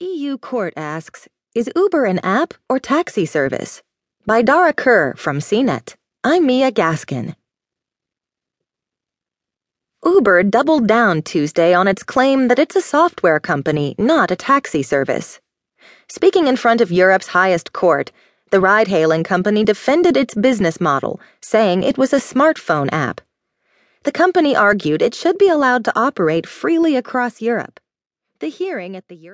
EU Court asks Is Uber an app or taxi service? By Dara Kerr from CNET. I'm Mia Gaskin. Uber doubled down Tuesday on its claim that it's a software company, not a taxi service. Speaking in front of Europe's highest court, the ride hailing company defended its business model, saying it was a smartphone app. The company argued it should be allowed to operate freely across Europe. The hearing at the